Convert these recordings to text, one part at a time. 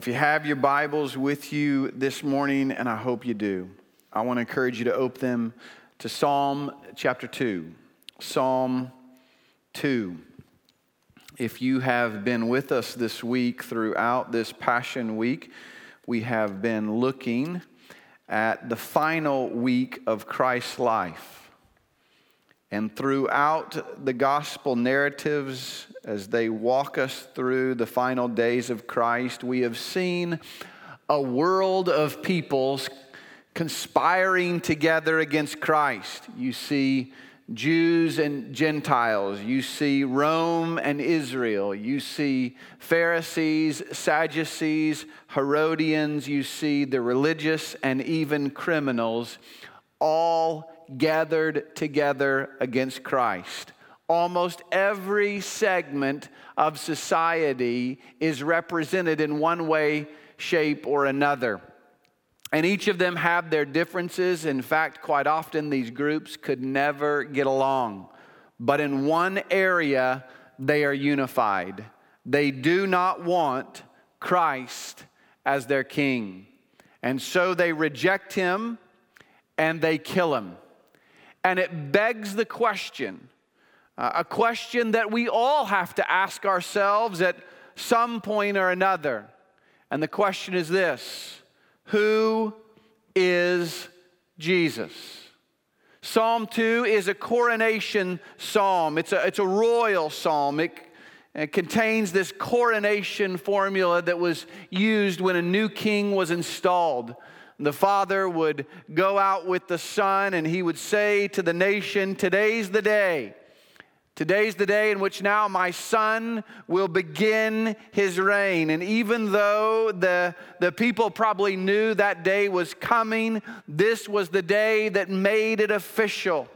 If you have your Bibles with you this morning, and I hope you do, I want to encourage you to open them to Psalm chapter 2. Psalm 2. If you have been with us this week throughout this Passion Week, we have been looking at the final week of Christ's life. And throughout the gospel narratives, as they walk us through the final days of Christ, we have seen a world of peoples conspiring together against Christ. You see Jews and Gentiles. You see Rome and Israel. You see Pharisees, Sadducees, Herodians. You see the religious and even criminals all gathered together against Christ. Almost every segment of society is represented in one way, shape, or another. And each of them have their differences. In fact, quite often these groups could never get along. But in one area, they are unified. They do not want Christ as their king. And so they reject him and they kill him. And it begs the question uh, a question that we all have to ask ourselves at some point or another. And the question is this who is Jesus? Psalm 2 is a coronation psalm, it's a, it's a royal psalm. It, it contains this coronation formula that was used when a new king was installed. The father would go out with the son and he would say to the nation, Today's the day Today's the day in which now my son will begin his reign. And even though the, the people probably knew that day was coming, this was the day that made it official.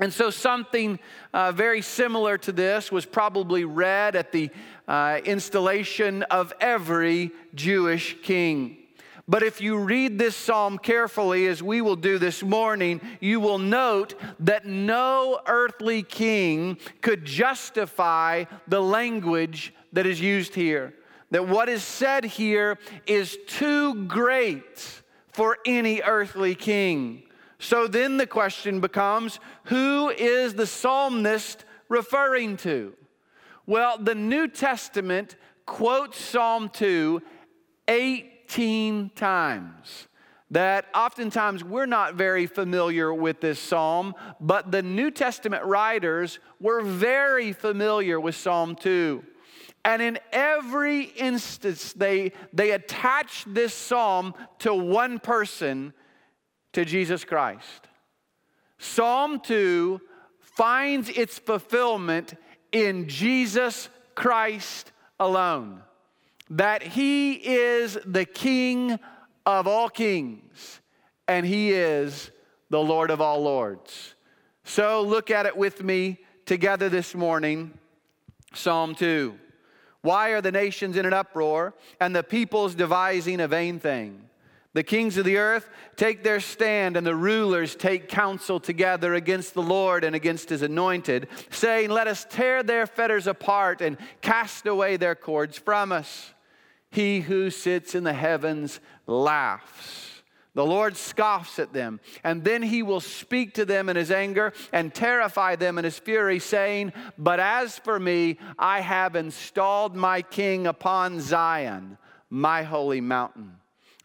And so, something uh, very similar to this was probably read at the uh, installation of every Jewish king. But if you read this psalm carefully, as we will do this morning, you will note that no earthly king could justify the language that is used here. That what is said here is too great for any earthly king. So then the question becomes who is the psalmist referring to? Well, the New Testament quotes Psalm 2 eight 18 times. That oftentimes we're not very familiar with this psalm, but the New Testament writers were very familiar with Psalm 2. And in every instance, they, they attach this psalm to one person, to Jesus Christ. Psalm 2 finds its fulfillment in Jesus Christ alone that he is the King of all kings and he is the Lord of all lords. So look at it with me together this morning. Psalm 2. Why are the nations in an uproar and the peoples devising a vain thing? The kings of the earth take their stand, and the rulers take counsel together against the Lord and against his anointed, saying, Let us tear their fetters apart and cast away their cords from us. He who sits in the heavens laughs. The Lord scoffs at them, and then he will speak to them in his anger and terrify them in his fury, saying, But as for me, I have installed my king upon Zion, my holy mountain.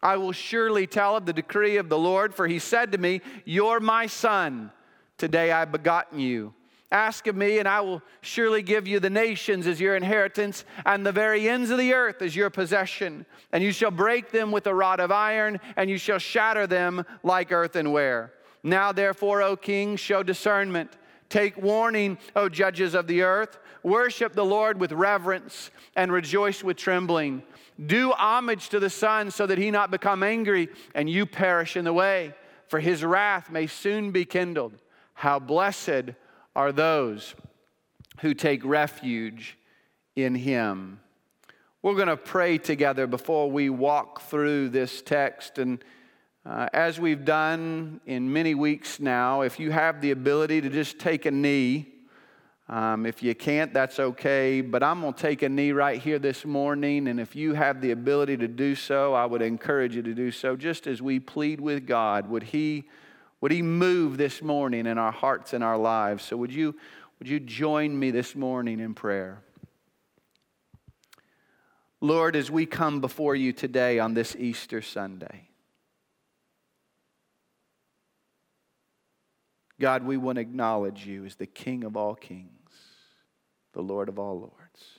I will surely tell of the decree of the Lord, for he said to me, You're my son. Today I begotten you. Ask of me, and I will surely give you the nations as your inheritance, and the very ends of the earth as your possession. And you shall break them with a rod of iron, and you shall shatter them like earthenware. Now, therefore, O king, show discernment. Take warning, O judges of the earth. Worship the Lord with reverence, and rejoice with trembling. Do homage to the Son, so that he not become angry, and you perish in the way, for his wrath may soon be kindled. How blessed are those who take refuge in Him. We're going to pray together before we walk through this text. And uh, as we've done in many weeks now, if you have the ability to just take a knee, Um, if you can't, that's okay. But I'm going to take a knee right here this morning. And if you have the ability to do so, I would encourage you to do so. Just as we plead with God, would He, would he move this morning in our hearts and our lives? So would you, would you join me this morning in prayer? Lord, as we come before you today on this Easter Sunday, God, we want to acknowledge you as the King of all kings the Lord of all lords.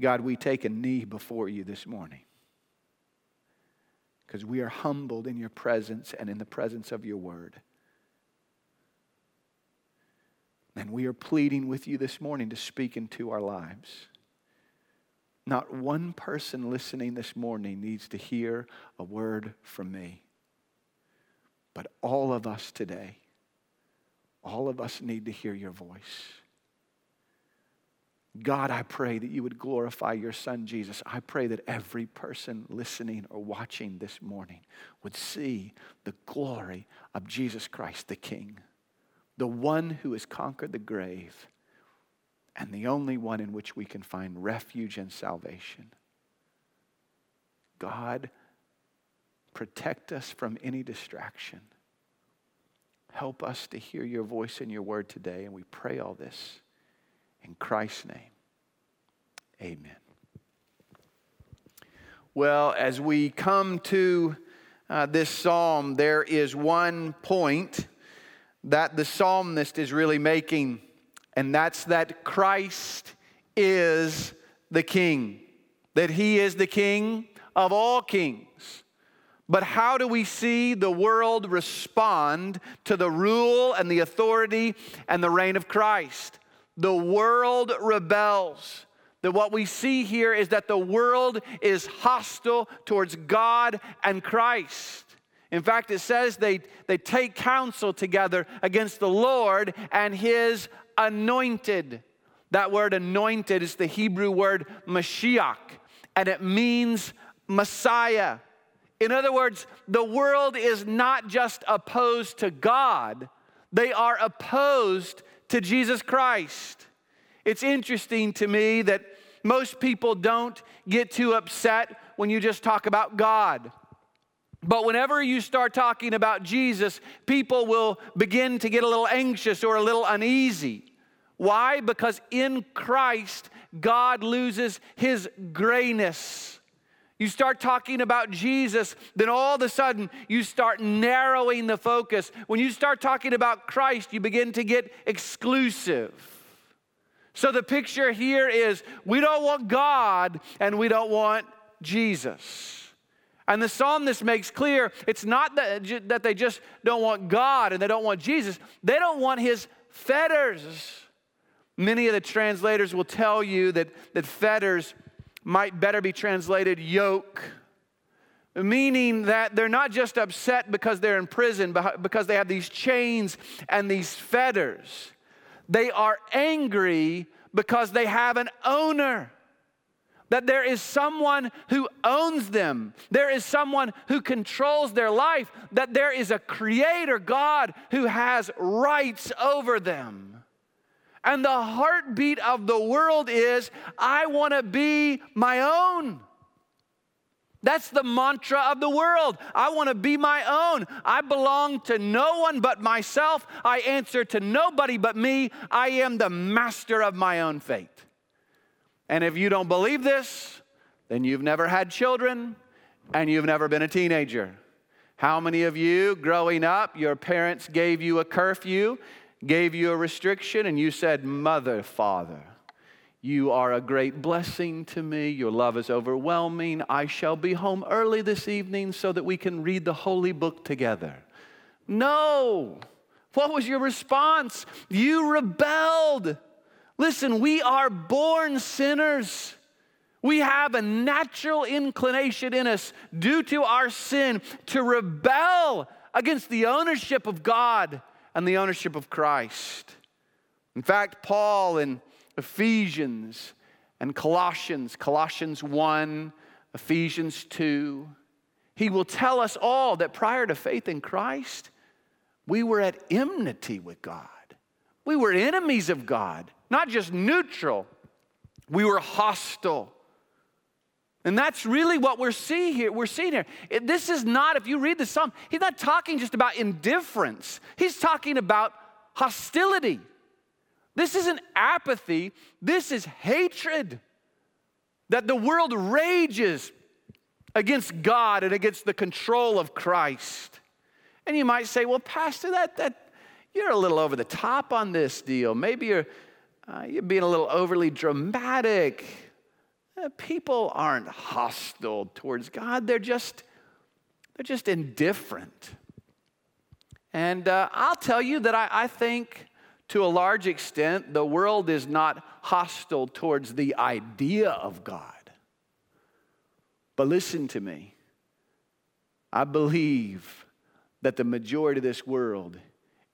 God, we take a knee before you this morning because we are humbled in your presence and in the presence of your word. And we are pleading with you this morning to speak into our lives. Not one person listening this morning needs to hear a word from me, but all of us today all of us need to hear your voice. God, I pray that you would glorify your son Jesus. I pray that every person listening or watching this morning would see the glory of Jesus Christ, the King, the one who has conquered the grave, and the only one in which we can find refuge and salvation. God, protect us from any distraction. Help us to hear your voice and your word today. And we pray all this in Christ's name. Amen. Well, as we come to uh, this psalm, there is one point that the psalmist is really making, and that's that Christ is the King, that He is the King of all kings. But how do we see the world respond to the rule and the authority and the reign of Christ? The world rebels. That what we see here is that the world is hostile towards God and Christ. In fact, it says they, they take counsel together against the Lord and his anointed. That word anointed is the Hebrew word Mashiach, and it means Messiah. In other words, the world is not just opposed to God, they are opposed to Jesus Christ. It's interesting to me that most people don't get too upset when you just talk about God. But whenever you start talking about Jesus, people will begin to get a little anxious or a little uneasy. Why? Because in Christ, God loses his grayness. You start talking about Jesus, then all of a sudden you start narrowing the focus. When you start talking about Christ, you begin to get exclusive. So the picture here is we don't want God and we don't want Jesus. And the psalmist makes clear it's not that, that they just don't want God and they don't want Jesus, they don't want his fetters. Many of the translators will tell you that, that fetters might better be translated yoke, meaning that they're not just upset because they're in prison, because they have these chains and these fetters. They are angry because they have an owner. That there is someone who owns them. There is someone who controls their life. That there is a creator, God, who has rights over them. And the heartbeat of the world is I want to be my own. That's the mantra of the world. I want to be my own. I belong to no one but myself. I answer to nobody but me. I am the master of my own fate. And if you don't believe this, then you've never had children and you've never been a teenager. How many of you, growing up, your parents gave you a curfew gave you a restriction and you said, Mother, Father, you are a great blessing to me. Your love is overwhelming. I shall be home early this evening so that we can read the holy book together. No. What was your response? You rebelled. Listen, we are born sinners. We have a natural inclination in us due to our sin to rebel against the ownership of God and the ownership of Christ. In fact, Paul in Ephesians and Colossians, Colossians 1, Ephesians 2, he will tell us all that prior to faith in Christ, we were at enmity with God. We were enemies of God, not just neutral, we were hostile. And that's really what we're seeing here. We're seeing here. This is not, if you read the psalm, he's not talking just about indifference. He's talking about hostility. This isn't apathy. This is hatred. That the world rages against God and against the control of Christ. And you might say, well, Pastor, that, that you're a little over the top on this deal. Maybe you're, uh, you're being a little overly dramatic. Uh, people aren't hostile towards God, they're just, they're just indifferent. And uh, I'll tell you that I, I think to a large extent, the world is not hostile towards the idea of God. But listen to me. I believe that the majority of this world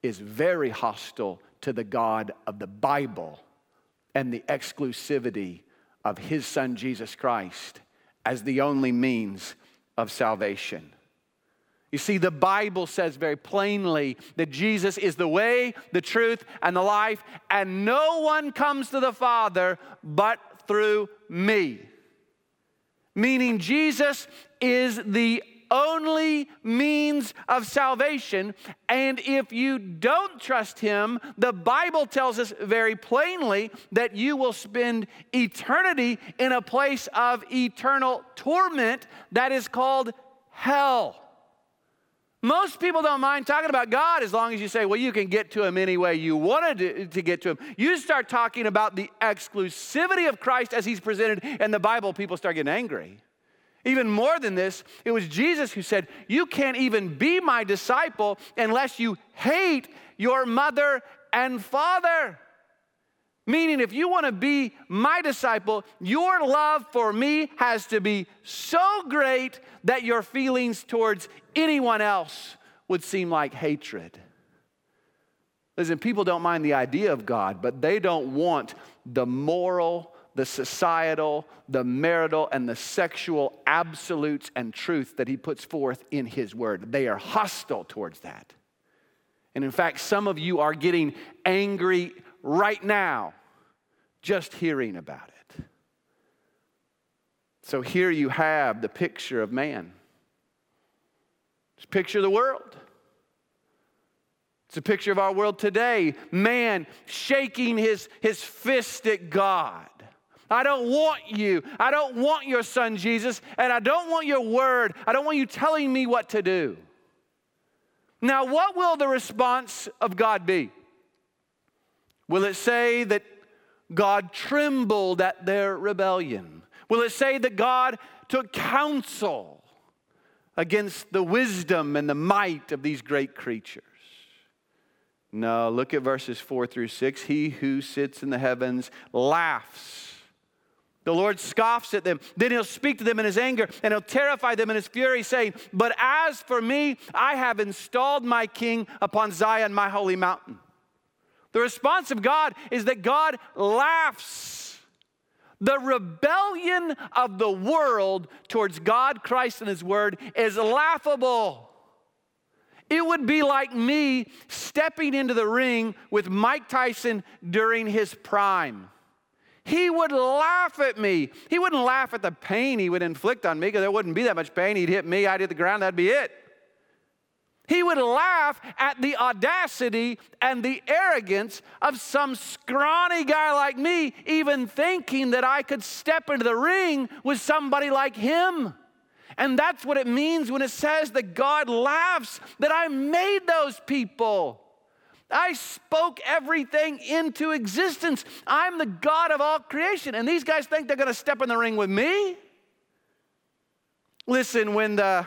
is very hostile to the God of the Bible and the exclusivity of his son Jesus Christ as the only means of salvation. You see, the Bible says very plainly that Jesus is the way, the truth, and the life, and no one comes to the Father but through me. Meaning, Jesus is the only means of salvation. And if you don't trust him, the Bible tells us very plainly that you will spend eternity in a place of eternal torment that is called hell. Most people don't mind talking about God as long as you say, well, you can get to Him any way you wanted to, get to Him. You start talking about the exclusivity of Christ as He's presented in the Bible, people start getting angry. Even more than this, it was Jesus who said, You can't even be my disciple unless you hate your mother and father. Meaning, if you want to be my disciple, your love for me has to be so great that your feelings towards anyone else would seem like hatred. Listen, people don't mind the idea of God, but they don't want the moral the societal, the marital, and the sexual absolutes and truth that he puts forth in his word. They are hostile towards that. And in fact, some of you are getting angry right now just hearing about it. So here you have the picture of man. Just picture the world. It's a picture of our world today. Man shaking his, his fist at God. I don't want you. I don't want your son, Jesus, and I don't want your word. I don't want you telling me what to do. Now, what will the response of God be? Will it say that God trembled at their rebellion? Will it say that God took counsel against the wisdom and the might of these great creatures? No, look at verses 4 through 6. He who sits in the heavens laughs the Lord scoffs at them. Then he'll speak to them in his anger and he'll terrify them in his fury, saying, But as for me, I have installed my king upon Zion, my holy mountain. The response of God is that God laughs. The rebellion of the world towards God, Christ, and his word is laughable. It would be like me stepping into the ring with Mike Tyson during his prime he would laugh at me. He wouldn't laugh at the pain he would inflict on me because there wouldn't be that much pain. He'd hit me, I'd hit the ground, that'd be it. He would laugh at the audacity and the arrogance of some scrawny guy like me, even thinking that I could step into the ring with somebody like him. And that's what it means when it says that God laughs that I made those people. I spoke everything into existence. I'm the God of all creation. And these guys think they're going to step in the ring with me? Listen, when the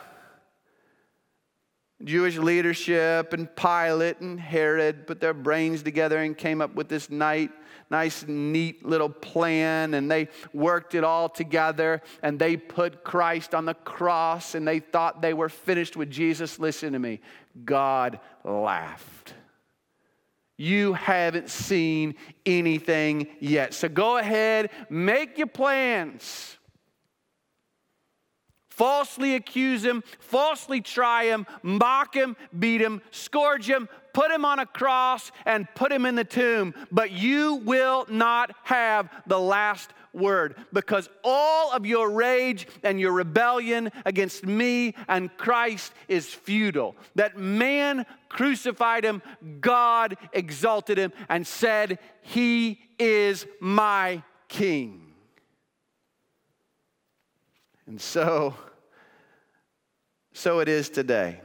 Jewish leadership and Pilate and Herod put their brains together and came up with this night, nice, neat little plan, and they worked it all together, and they put Christ on the cross, and they thought they were finished with Jesus. Listen to me. God laughed you haven't seen anything yet. So go ahead, make your plans falsely accuse him, falsely try him, mock him, beat him, scourge him, put him on a cross, and put him in the tomb. But you will not have the last word because all of your rage and your rebellion against me and Christ is futile. That man crucified him, God exalted him and said, He is my king. And so, so it is today.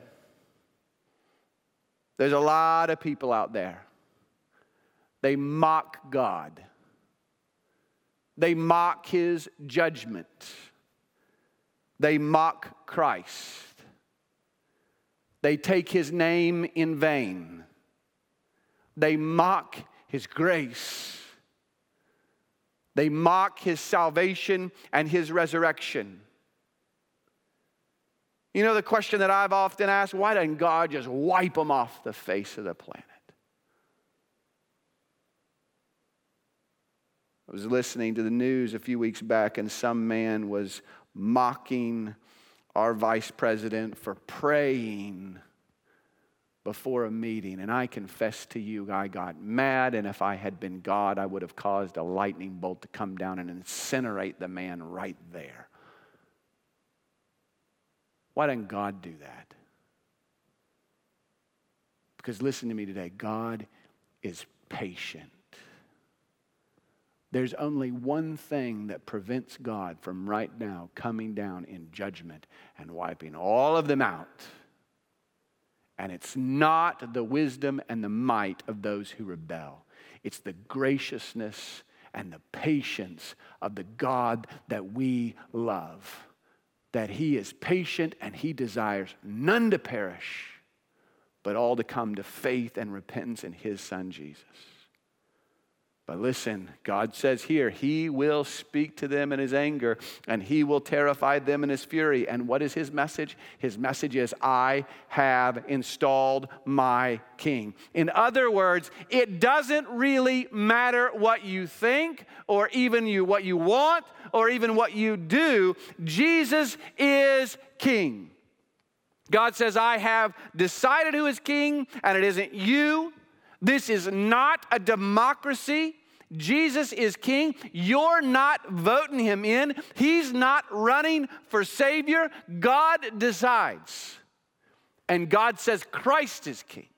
There's a lot of people out there. They mock God. They mock his judgment. They mock Christ. They take his name in vain. They mock his grace. They mock his salvation and his resurrection. You know the question that I've often asked why doesn't God just wipe them off the face of the planet? I was listening to the news a few weeks back, and some man was mocking our vice president for praying before a meeting. And I confess to you, I got mad, and if I had been God, I would have caused a lightning bolt to come down and incinerate the man right there. Why doesn't God do that? Because listen to me today God is patient. There's only one thing that prevents God from right now coming down in judgment and wiping all of them out. And it's not the wisdom and the might of those who rebel, it's the graciousness and the patience of the God that we love that he is patient and he desires none to perish, but all to come to faith and repentance in his son Jesus. But listen, God says here, He will speak to them in His anger and He will terrify them in His fury. And what is His message? His message is, I have installed my King. In other words, it doesn't really matter what you think or even you, what you want or even what you do. Jesus is King. God says, I have decided who is king, and it isn't you. This is not a democracy. Jesus is king. You're not voting him in. He's not running for Savior. God decides. And God says Christ is king.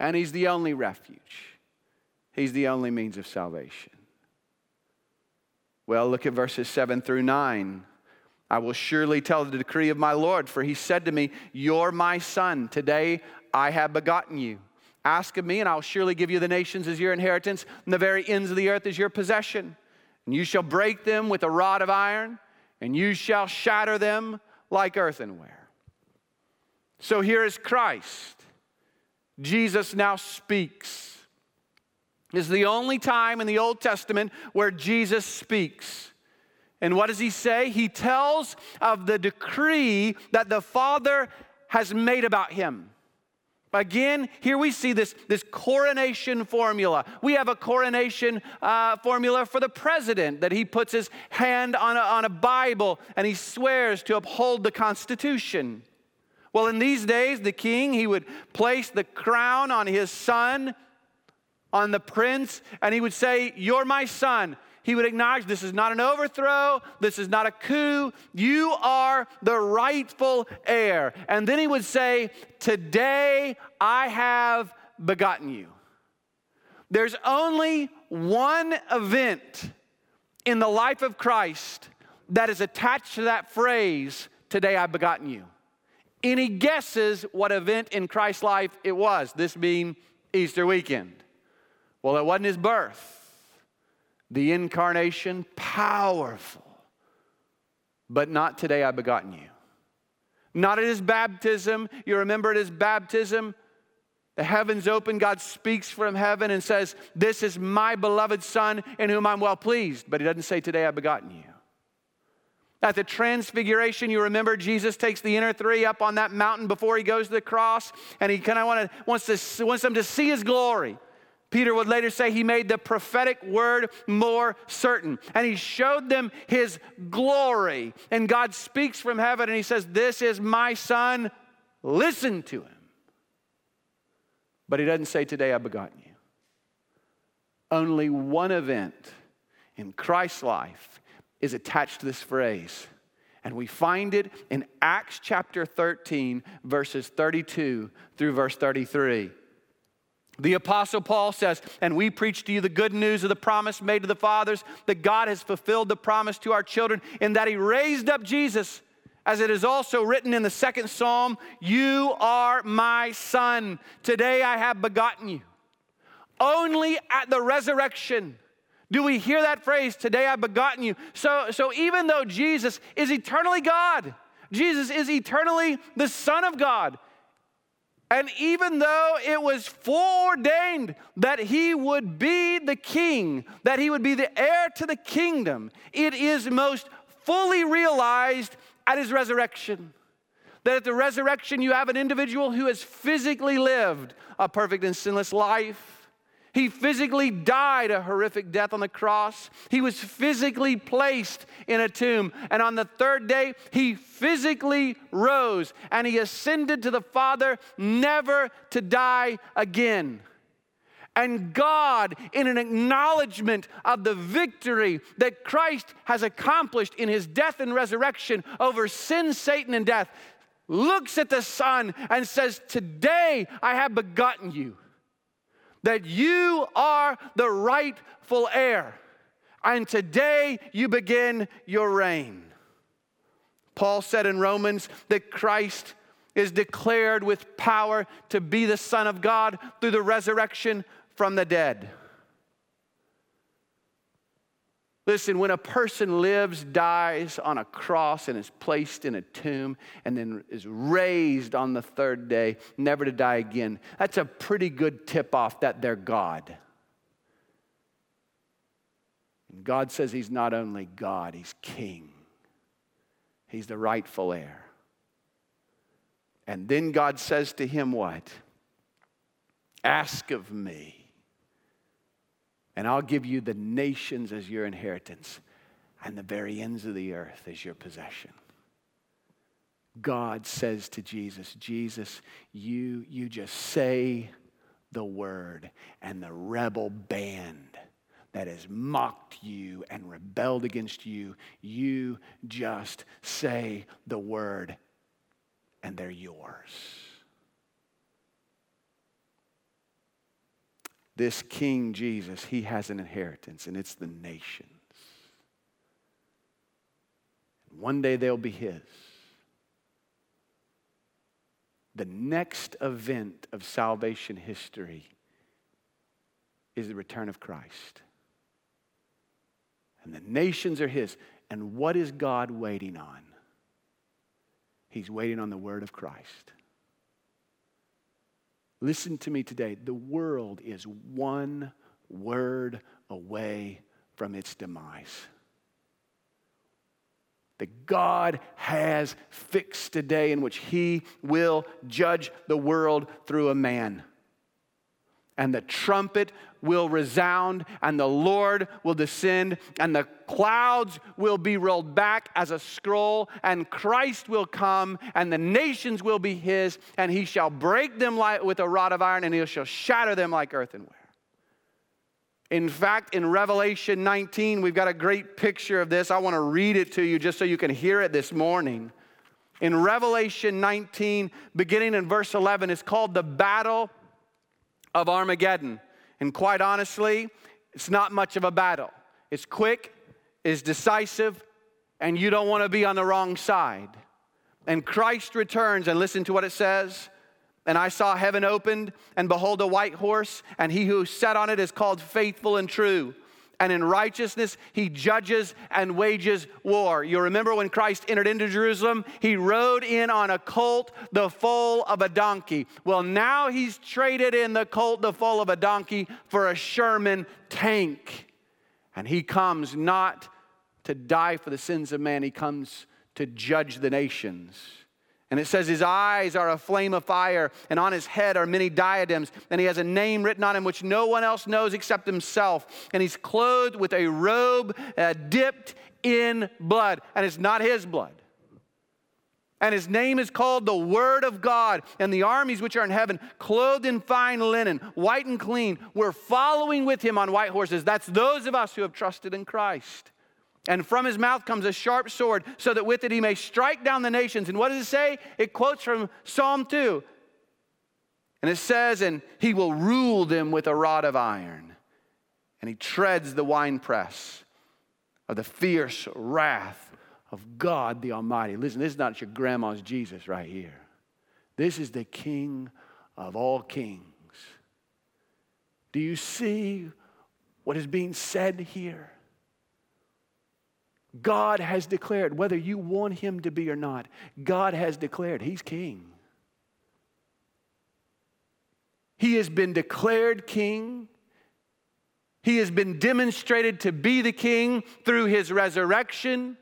And he's the only refuge, he's the only means of salvation. Well, look at verses 7 through 9. I will surely tell the decree of my Lord, for he said to me, You're my son. Today I have begotten you. Ask of me, and I'll surely give you the nations as your inheritance, and the very ends of the earth as your possession. And you shall break them with a rod of iron, and you shall shatter them like earthenware. So here is Christ. Jesus now speaks. This is the only time in the Old Testament where Jesus speaks. And what does he say? He tells of the decree that the Father has made about him. Again, here we see this, this coronation formula. We have a coronation uh, formula for the president that he puts his hand on a, on a Bible and he swears to uphold the Constitution. Well, in these days, the king, he would place the crown on his son, on the prince, and he would say, You're my son. He would acknowledge this is not an overthrow, this is not a coup. You are the rightful heir. And then he would say, Today I have begotten you. There's only one event in the life of Christ that is attached to that phrase, Today I've begotten you. Any guesses what event in Christ's life it was, this being Easter weekend? Well, it wasn't his birth the incarnation, powerful. But not today I've begotten you. Not at his baptism. You remember at his baptism, the heavens open, God speaks from heaven and says, This is my beloved Son in whom I'm well pleased. But he doesn't say, Today I've begotten you. At the transfiguration, you remember Jesus takes the inner three up on that mountain before he goes to the cross, and he kind of wants, wants them to see his glory. Peter would later say he made the prophetic word more certain. And he showed them his glory. And God speaks from heaven and he says, This is my son, listen to him. But he doesn't say, Today I've begotten you. Only one event in Christ's life is attached to this phrase. And we find it in Acts chapter 13, verses 32 through verse 33. The Apostle Paul says, And we preach to you the good news of the promise made to the fathers, that God has fulfilled the promise to our children, in that He raised up Jesus, as it is also written in the second psalm You are my son. Today I have begotten you. Only at the resurrection do we hear that phrase, Today I've begotten you. So, so even though Jesus is eternally God, Jesus is eternally the Son of God, and even though it was foreordained that he would be the king, that he would be the heir to the kingdom, it is most fully realized at his resurrection. That at the resurrection, you have an individual who has physically lived a perfect and sinless life he physically died a horrific death on the cross. He was physically placed in a tomb. And on the third day, he physically rose and he ascended to the Father, never to die again. And God, in an acknowledgement of the victory that Christ has accomplished in his death and resurrection over sin, Satan, and death, looks at the Son and says, Today I have begotten you that you are the rightful heir. And today you begin your reign. Paul said in Romans that Christ is declared with power to be the Son of God through the resurrection from the dead. Listen, when a person lives, dies on a cross, and is placed in a tomb, and then is raised on the third day, never to die again, that's a pretty good tip off that they're God. And God says He's not only God, He's King, He's the rightful heir. And then God says to him, What? Ask of me and I'll give you the nations as your inheritance and the very ends of the earth as your possession. God says to Jesus, Jesus, you, you just say the word, and the rebel band that has mocked you and rebelled against you, you just say the word, and they're yours. This King Jesus, he has an inheritance, and it's the nations. One day they'll be his. The next event of salvation history is the return of Christ. And the nations are his. And what is God waiting on? He's waiting on the word of Christ. Listen to me today. The world is one word away from its demise. That God has fixed a day in which He will judge the world through a man and the trumpet will resound, and the Lord will descend, and the clouds will be rolled back as a scroll, and Christ will come, and the nations will be his, and he shall break them like, with a rod of iron, and he shall shatter them like earthenware. In fact, in Revelation 19, we've got a great picture of this. I want to read it to you just so you can hear it this morning. In Revelation 19, beginning in verse 11, it's called the battle of Armageddon. And quite honestly, it's not much of a battle. It's quick, it's decisive, and you don't want to be on the wrong side. And Christ returns, and listen to what it says. And I saw heaven opened, and behold, a white horse, and he who sat on it is called faithful and true and in righteousness he judges and wages war. You remember when Christ entered into Jerusalem, he rode in on a colt, the foal of a donkey. Well, now he's traded in the colt, the foal of a donkey, for a Sherman tank. And he comes not to die for the sins of man, he comes to judge the nations. And it says, His eyes are a flame of fire, and on his head are many diadems, and he has a name written on him which no one else knows except himself. And he's clothed with a robe uh, dipped in blood, and it's not his blood. And his name is called the Word of God. And the armies which are in heaven, clothed in fine linen, white and clean, were following with him on white horses. That's those of us who have trusted in Christ. And from his mouth comes a sharp sword, so that with it he may strike down the nations. And what does it say? It quotes from Psalm 2. And it says, And he will rule them with a rod of iron, and he treads the winepress of the fierce wrath of God the Almighty. Listen, this is not your grandma's Jesus right here. This is the King of all kings. Do you see what is being said here? God has declared, whether you want him to be or not, God has declared he's king. He has been declared king. He has been demonstrated to be the king through his resurrection.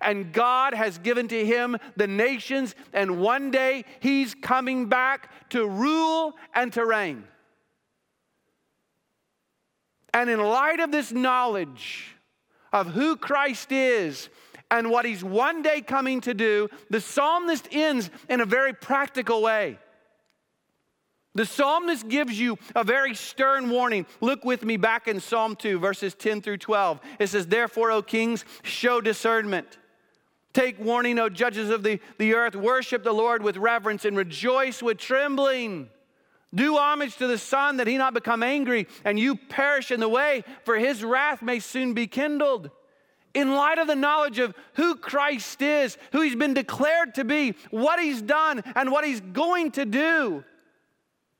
And God has given to him the nations, and one day he's coming back to rule and to reign. And in light of this knowledge, of who Christ is and what he's one day coming to do, the psalmist ends in a very practical way. The psalmist gives you a very stern warning. Look with me back in Psalm 2, verses 10 through 12. It says, Therefore, O kings, show discernment. Take warning, O judges of the, the earth. Worship the Lord with reverence and rejoice with trembling. Do homage to the Son that he not become angry and you perish in the way, for his wrath may soon be kindled. In light of the knowledge of who Christ is, who he's been declared to be, what he's done, and what he's going to do,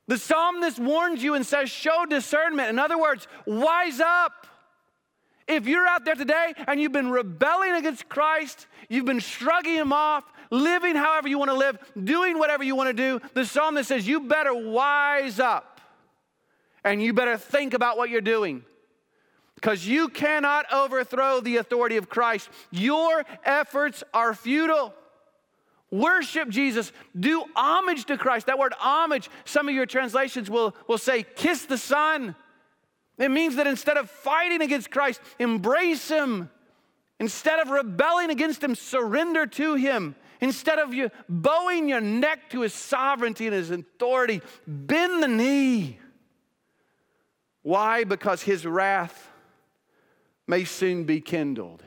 the psalmist warns you and says, Show discernment. In other words, wise up. If you're out there today and you've been rebelling against Christ, you've been shrugging him off, living however you want to live, doing whatever you want to do, the psalmist says, You better wise up and you better think about what you're doing. Because you cannot overthrow the authority of Christ. Your efforts are futile. Worship Jesus. Do homage to Christ. That word homage, some of your translations will, will say, kiss the Son. It means that instead of fighting against Christ, embrace Him. Instead of rebelling against Him, surrender to Him. Instead of you bowing your neck to His sovereignty and His authority, bend the knee. Why? Because His wrath may soon be kindled,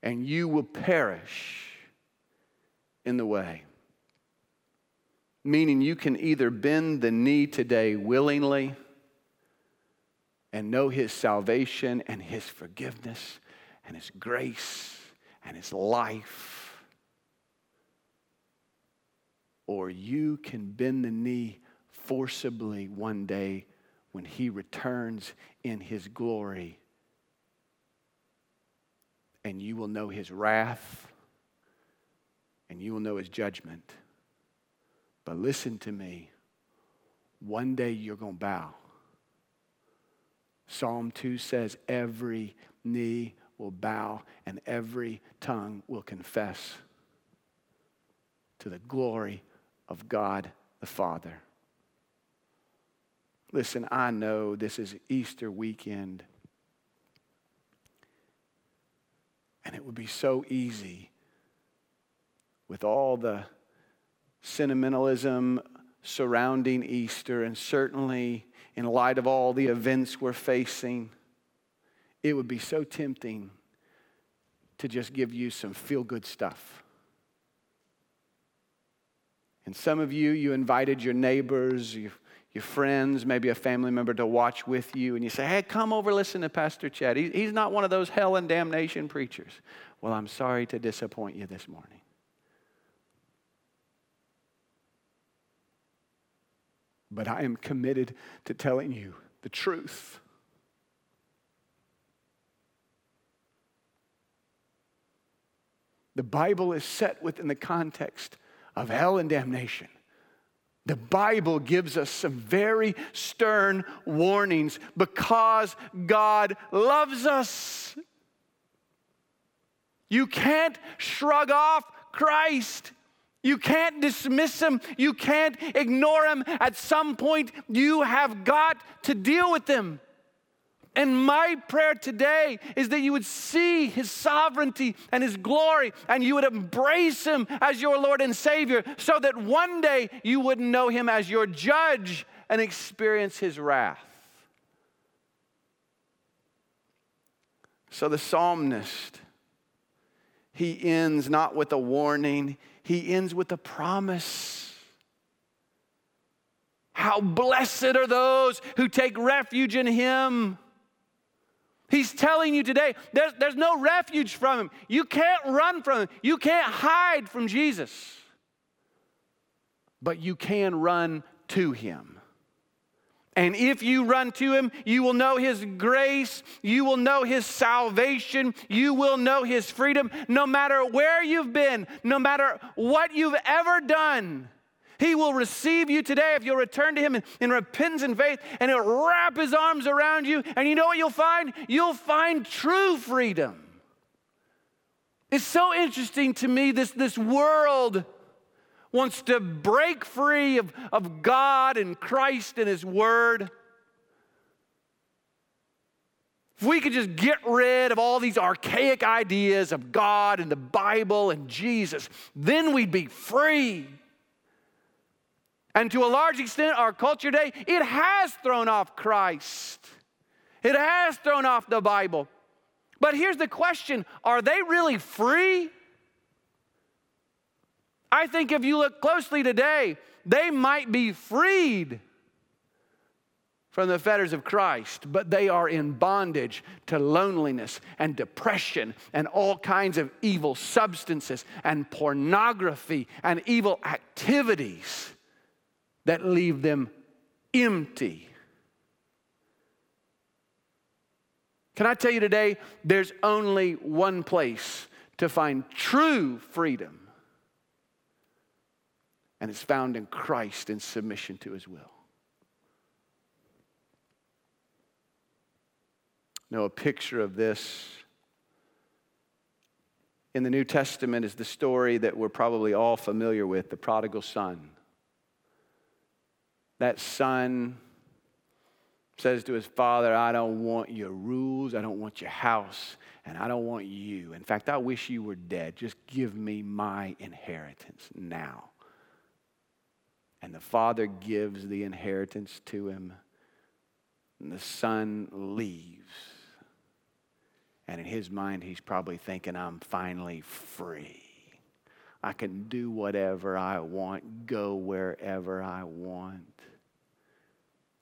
and you will perish in the way. Meaning, you can either bend the knee today willingly and know His salvation and His forgiveness and His grace and His life. Or you can bend the knee forcibly one day when He returns in His glory and you will know His wrath and you will know His judgment. But listen to me. One day you're going to bow. Psalm 2 says, Every knee will bow and every tongue will confess to the glory of God the Father. Listen, I know this is Easter weekend. And it would be so easy with all the sentimentalism surrounding Easter and certainly in light of all the events we're facing, it would be so tempting to just give you some feel good stuff. And some of you, you invited your neighbors, your, your friends, maybe a family member to watch with you, and you say, Hey, come over, listen to Pastor Chad. He, he's not one of those hell and damnation preachers. Well, I'm sorry to disappoint you this morning. but I am committed to telling you the truth. The Bible is set within the context of hell and damnation. The Bible gives us some very stern warnings because God loves us. You can't shrug off Christ. You can't dismiss him. You can't ignore him. At some point, you have got to deal with them. And my prayer today is that you would see his sovereignty and his glory and you would embrace him as your Lord and Savior so that one day you would know him as your judge and experience his wrath. So the psalmist, he ends not with a warning, he ends with a promise. How blessed are those who take refuge in him. He's telling you today there's, there's no refuge from him. You can't run from him. You can't hide from Jesus. But you can run to him. And if you run to him, you will know his grace, you will know his salvation, you will know his freedom, no matter where you've been, no matter what you've ever done. He will receive you today if you'll return to Him in, in, repentance and faith, and He'll wrap His arms around you. And you know what you'll find? You'll find true freedom. It's so interesting to me, this, this world wants to break free of, of God and Christ and His Word. If we could just get rid of all these archaic ideas of God and the Bible and Jesus, then we'd be free. And to a large extent, our culture today, it has thrown off Christ. It has thrown off the Bible. But here's the question are they really free? I think if you look closely today, they might be freed from the fetters of Christ, but they are in bondage to loneliness and depression and all kinds of evil substances and pornography and evil activities that leave them empty. Can I tell you today, there's only one place to find true freedom and it's found in Christ in submission to his will. Now, a picture of this in the New Testament is the story that we're probably all familiar with the prodigal son. That son says to his father, I don't want your rules, I don't want your house, and I don't want you. In fact, I wish you were dead. Just give me my inheritance now. And the father gives the inheritance to him, and the son leaves. And in his mind, he's probably thinking, I'm finally free. I can do whatever I want, go wherever I want.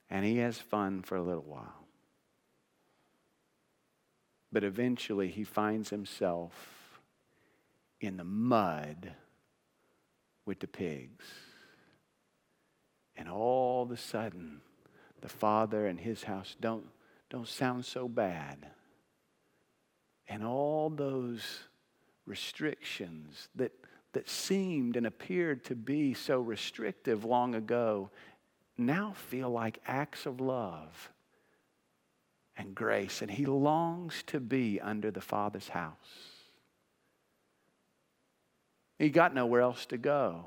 And he has fun for a little while. But eventually, he finds himself in the mud with the pigs. And all of a sudden, the father and his house don't, don't sound so bad. And all those restrictions that, that seemed and appeared to be so restrictive long ago now feel like acts of love and grace. And he longs to be under the Father's house. He got nowhere else to go.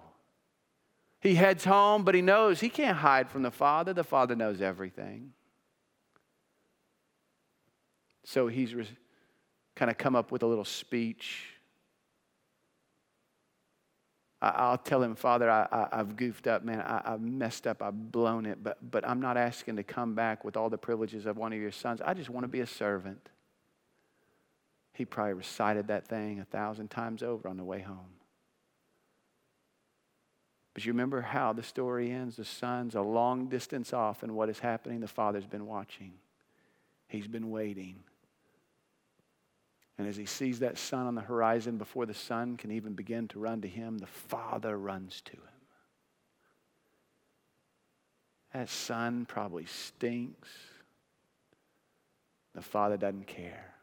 He heads home, but he knows he can't hide from the Father. The Father knows everything. So he's re- kind of come up with a little speech. I, will tell him, Father, I, have goofed up, man. I, have messed up. I've blown it. But, but I'm not asking to come back with all the privileges of one of your sons. I just want to be a servant. He probably recited that thing a thousand times over on the way home. But you remember how the story ends? The son's a long distance off, and what is happening? The father's been watching, he's been waiting. And as he sees that son on the horizon before the son can even begin to run to him, the father runs to him. That son probably stinks. The father doesn't care.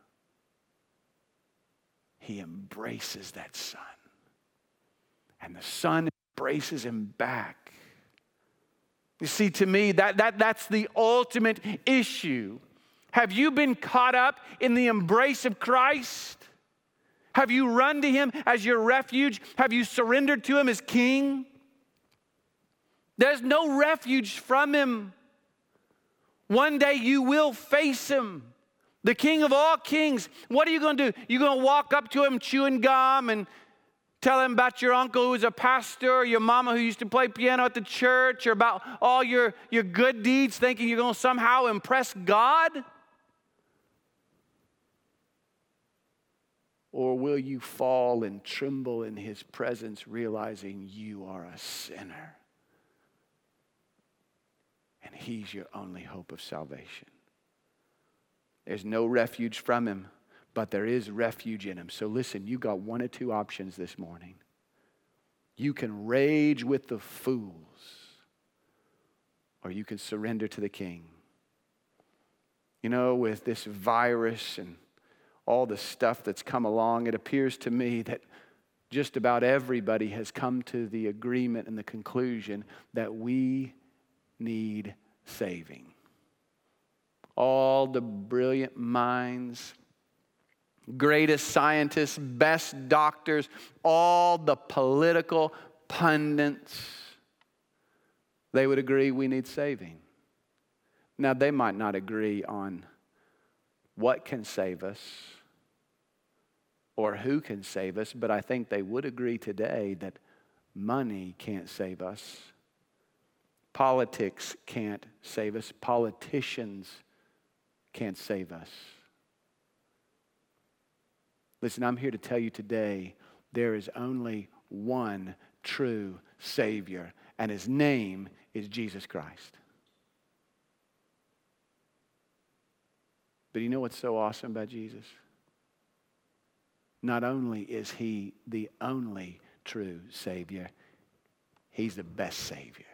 He embraces that son. And the son embraces him back. You see, to me, that, that, that's the ultimate issue. Have you been caught up in the embrace of Christ? Have you run to him as your refuge? Have you surrendered to him as king? There's no refuge from him. One day you will face him, the king of all kings. What are you going to do? You're going to walk up to him chewing gum and tell him about your uncle who's a pastor, or your mama who used to play piano at the church, or about all your, your good deeds, thinking you're going to somehow impress God? Or will you fall and tremble in his presence, realizing you are a sinner? And he's your only hope of salvation. There's no refuge from him, but there is refuge in him. So listen, you got one or two options this morning. You can rage with the fools, or you can surrender to the king. You know, with this virus and all the stuff that's come along, it appears to me that just about everybody has come to the agreement and the conclusion that we need saving. All the brilliant minds, greatest scientists, best doctors, all the political pundits, they would agree we need saving. Now, they might not agree on what can save us or who can save us, but I think they would agree today that money can't save us. Politics can't save us. Politicians can't save us. Listen, I'm here to tell you today there is only one true Savior, and His name is Jesus Christ. But you know what's so awesome about Jesus? Not only is he the only true Savior, he's the best Savior.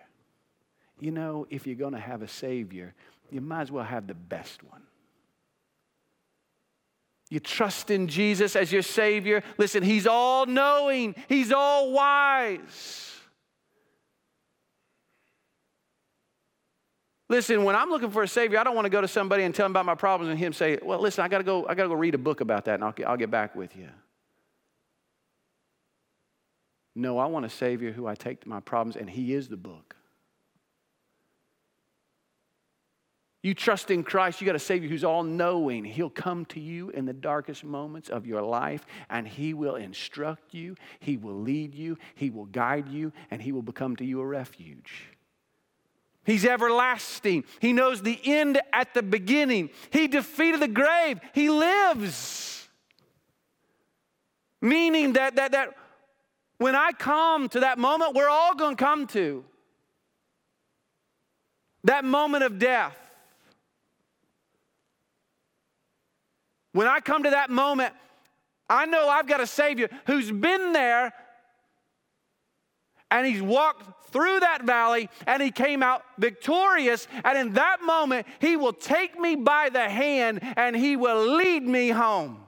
You know, if you're going to have a Savior, you might as well have the best one. You trust in Jesus as your Savior. Listen, He's all knowing, He's all wise. Listen, when I'm looking for a Savior, I don't want to go to somebody and tell him about my problems and him say, Well, listen, I got to go, I got to go read a book about that and I'll, I'll get back with you. No, I want a Savior who I take to my problems, and He is the book. You trust in Christ, you got a Savior who's all knowing. He'll come to you in the darkest moments of your life and He will instruct you, He will lead you, He will guide you, and He will become to you a refuge. He's everlasting. He knows the end at the beginning. He defeated the grave. He lives. Meaning that, that, that when I come to that moment, we're all going to come to that moment of death. When I come to that moment, I know I've got a Savior who's been there and he's walked through that valley and he came out victorious. And in that moment, he will take me by the hand and he will lead me home.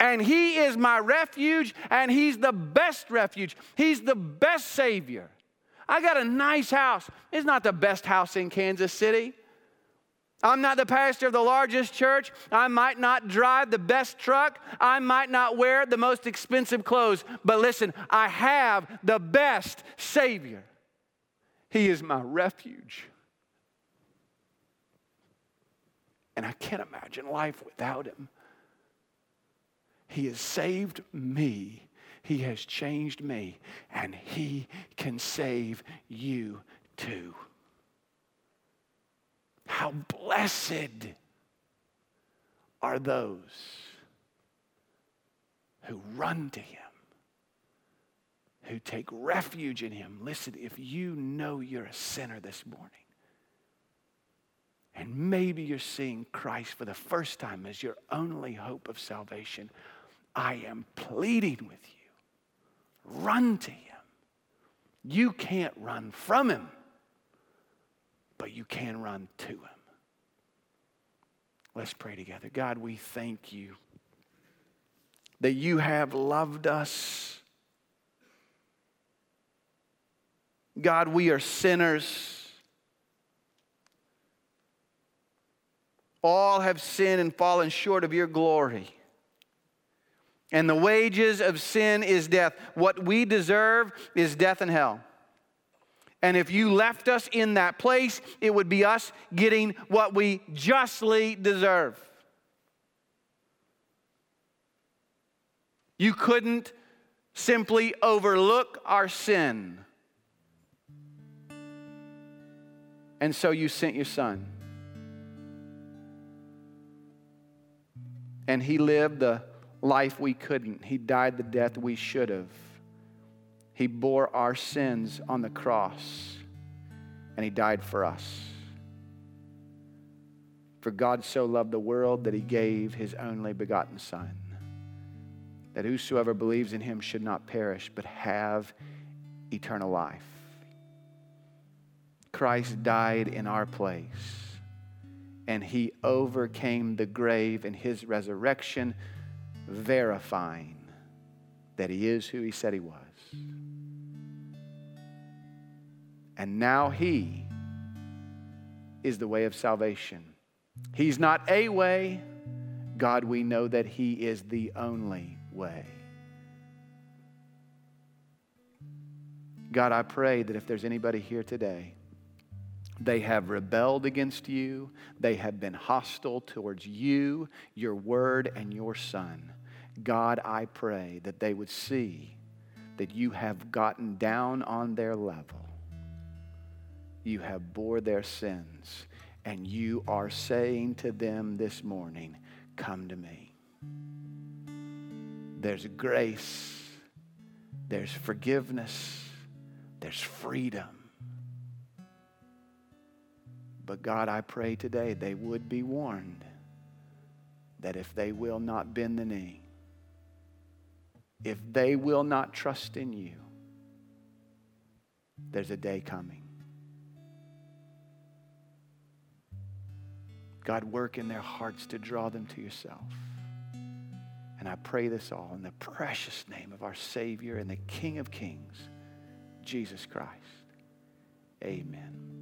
And he is my refuge and he's the best refuge, he's the best Savior. I got a nice house. It's not the best house in Kansas City. I'm not the pastor of the largest church. I might not drive the best truck. I might not wear the most expensive clothes. But listen, I have the best Savior. He is my refuge. And I can't imagine life without Him. He has saved me. He has changed me. And He can save you too. How blessed are those who run to him, who take refuge in him. Listen, if you know you're a sinner this morning, and maybe you're seeing Christ for the first time as your only hope of salvation, I am pleading with you. Run to him. You can't run from him but you can run to Him. Let's pray together. God, we thank you that you have loved us. God, we are sinners. All have sinned and fallen short of your glory. And the wages of sin is death. What we deserve is death and hell. And if you left us in that place, it would be us getting what we justly deserve. You couldn't simply overlook our sin. And so you sent your son. And he lived the life we couldn't. He died the death we should have. He bore our sins on the cross, and he died for us. For God so loved the world that he gave his only begotten Son, that whosoever believes in him should not perish, but have eternal life. Christ died in our place, and he overcame the grave in his resurrection verifying that he is who he said he was. And now he is the way of salvation. He's not a way. God, we know that he is the only way. God, I pray that if there's anybody here today, they have rebelled against you. They have been hostile towards you, your word, and your son. God, I pray that they would see that you have gotten down on their level. You have bore their sins, and you are saying to them this morning, Come to me. There's grace, there's forgiveness, there's freedom. But God, I pray today they would be warned that if they will not bend the knee, if they will not trust in you, there's a day coming. God, work in their hearts to draw them to yourself. And I pray this all in the precious name of our Savior and the King of Kings, Jesus Christ. Amen.